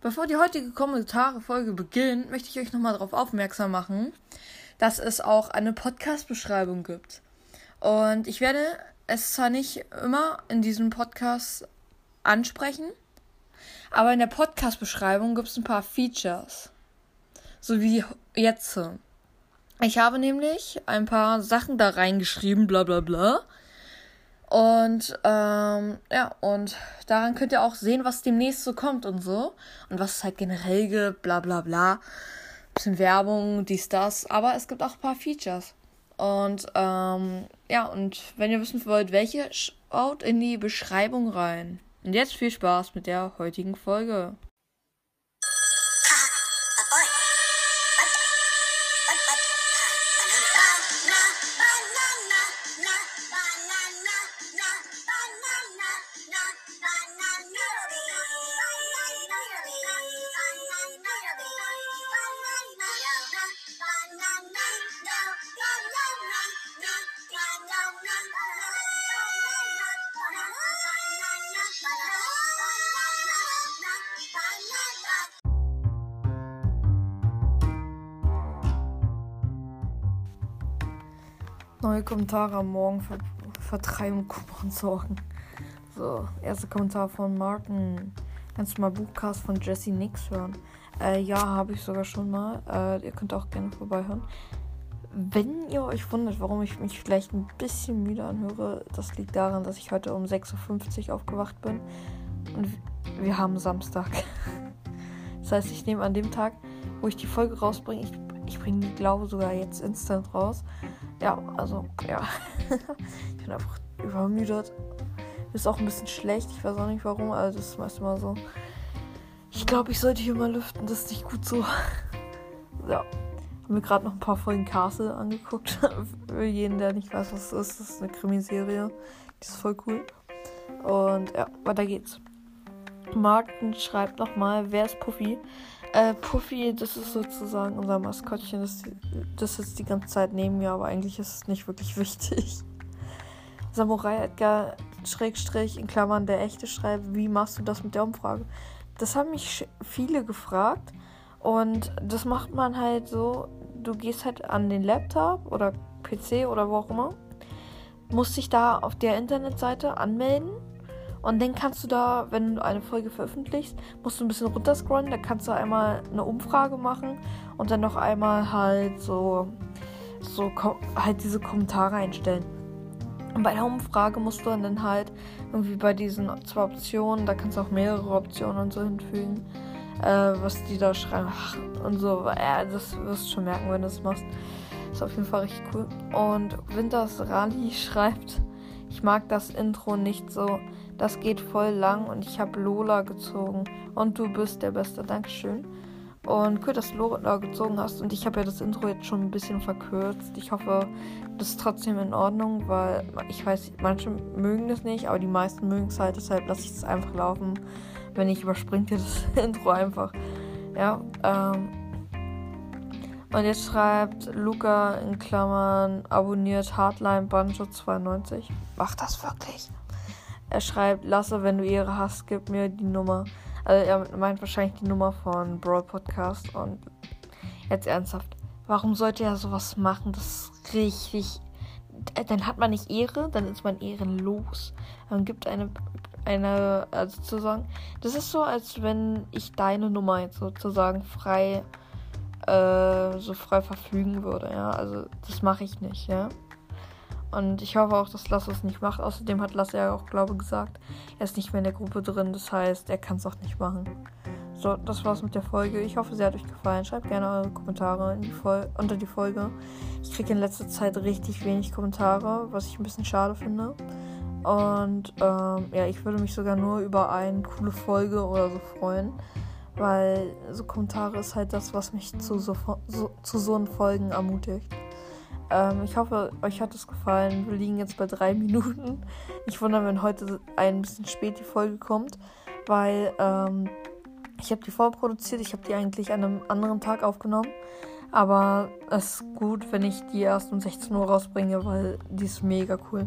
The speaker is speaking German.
Bevor die heutige Kommentare-Folge beginnt, möchte ich euch nochmal darauf aufmerksam machen, dass es auch eine Podcast-Beschreibung gibt. Und ich werde es zwar nicht immer in diesem Podcast ansprechen, aber in der Podcast-Beschreibung gibt es ein paar Features. So wie jetzt. Ich habe nämlich ein paar Sachen da reingeschrieben, bla bla bla. Und ähm, ja, und daran könnt ihr auch sehen, was demnächst so kommt und so. Und was es halt generell gibt, bla bla bla. Bisschen Werbung, dies, das. Aber es gibt auch ein paar Features. Und ähm, ja, und wenn ihr wissen wollt, welche, schaut in die Beschreibung rein. Und jetzt viel Spaß mit der heutigen Folge. Neue Kommentare am Morgen ver vertreiben Kummer und Sorgen. So, erster Kommentar von Martin. Kannst du mal Buchcast von Jesse Nix hören? Äh, ja, habe ich sogar schon mal. Äh, ihr könnt auch gerne vorbeihören. Wenn ihr euch wundert, warum ich mich vielleicht ein bisschen müde anhöre, das liegt daran, dass ich heute um 6.50 Uhr aufgewacht bin. Und wir haben Samstag. Das heißt, ich nehme an dem Tag, wo ich die Folge rausbringe, ich, ich bringe die, glaube sogar jetzt instant raus. Ja, also, ja. ich bin einfach übermüdet. Ist auch ein bisschen schlecht. Ich weiß auch nicht warum. Also, das ist immer so. Ich glaube, ich sollte hier mal lüften. Das ist nicht gut so. ja. Haben mir gerade noch ein paar Folgen Castle angeguckt. Für jeden, der nicht weiß, was es ist. Das ist eine Krimiserie. Die ist voll cool. Und ja, weiter geht's. Martin schreibt nochmal, wer ist Puffy? Äh, Puffy, das ist sozusagen unser Maskottchen. Das, das ist die ganze Zeit neben mir, aber eigentlich ist es nicht wirklich wichtig. Samurai Edgar, Schrägstrich, in Klammern der echte schreibt, wie machst du das mit der Umfrage? Das haben mich viele gefragt. Und das macht man halt so, du gehst halt an den Laptop oder PC oder wo auch immer, musst dich da auf der Internetseite anmelden und dann kannst du da, wenn du eine Folge veröffentlichst, musst du ein bisschen runterscrollen. Da kannst du einmal eine Umfrage machen und dann noch einmal halt so, so halt diese Kommentare einstellen. Und bei der Umfrage musst du dann halt irgendwie bei diesen zwei Optionen, da kannst du auch mehrere Optionen und so hinfügen, äh, was die da schreiben und so. Ja, das wirst du schon merken, wenn du das machst. Ist auf jeden Fall richtig cool. Und Winters Rally schreibt, ich mag das Intro nicht so. Das geht voll lang und ich habe Lola gezogen. Und du bist der Beste. Dankeschön. Und cool, dass du Lola gezogen hast. Und ich habe ja das Intro jetzt schon ein bisschen verkürzt. Ich hoffe, das ist trotzdem in Ordnung, weil ich weiß, manche mögen das nicht, aber die meisten mögen es halt. Deshalb lasse ich es einfach laufen. Wenn ich überspringe das Intro einfach. Ja, ähm. Und jetzt schreibt Luca in Klammern abonniert Hardline Banjo 92. Macht das wirklich? Er schreibt, Lasse, wenn du Ehre hast, gib mir die Nummer. Also er meint wahrscheinlich die Nummer von Brawl Podcast. Und jetzt ernsthaft, warum sollte er sowas machen? Das ist richtig. Dann hat man nicht Ehre, dann ist man ehrenlos. Man gibt eine, eine, also sozusagen, das ist so, als wenn ich deine Nummer jetzt sozusagen frei, äh, so frei verfügen würde, ja. Also das mache ich nicht, ja. Und ich hoffe auch, dass Lasse es nicht macht. Außerdem hat Lasse ja auch, glaube ich, gesagt, er ist nicht mehr in der Gruppe drin. Das heißt, er kann es auch nicht machen. So, das war's mit der Folge. Ich hoffe, sie hat euch gefallen. Schreibt gerne eure Kommentare die unter die Folge. Ich kriege in letzter Zeit richtig wenig Kommentare, was ich ein bisschen schade finde. Und ähm, ja, ich würde mich sogar nur über eine coole Folge oder so freuen. Weil so Kommentare ist halt das, was mich zu so, so, zu so Folgen ermutigt. Ähm, ich hoffe, euch hat es gefallen. Wir liegen jetzt bei drei Minuten. Ich wundere, wenn heute ein bisschen spät die Folge kommt, weil ähm, ich habe die vorproduziert. Ich habe die eigentlich an einem anderen Tag aufgenommen. Aber es ist gut, wenn ich die erst um 16 Uhr rausbringe, weil die ist mega cool.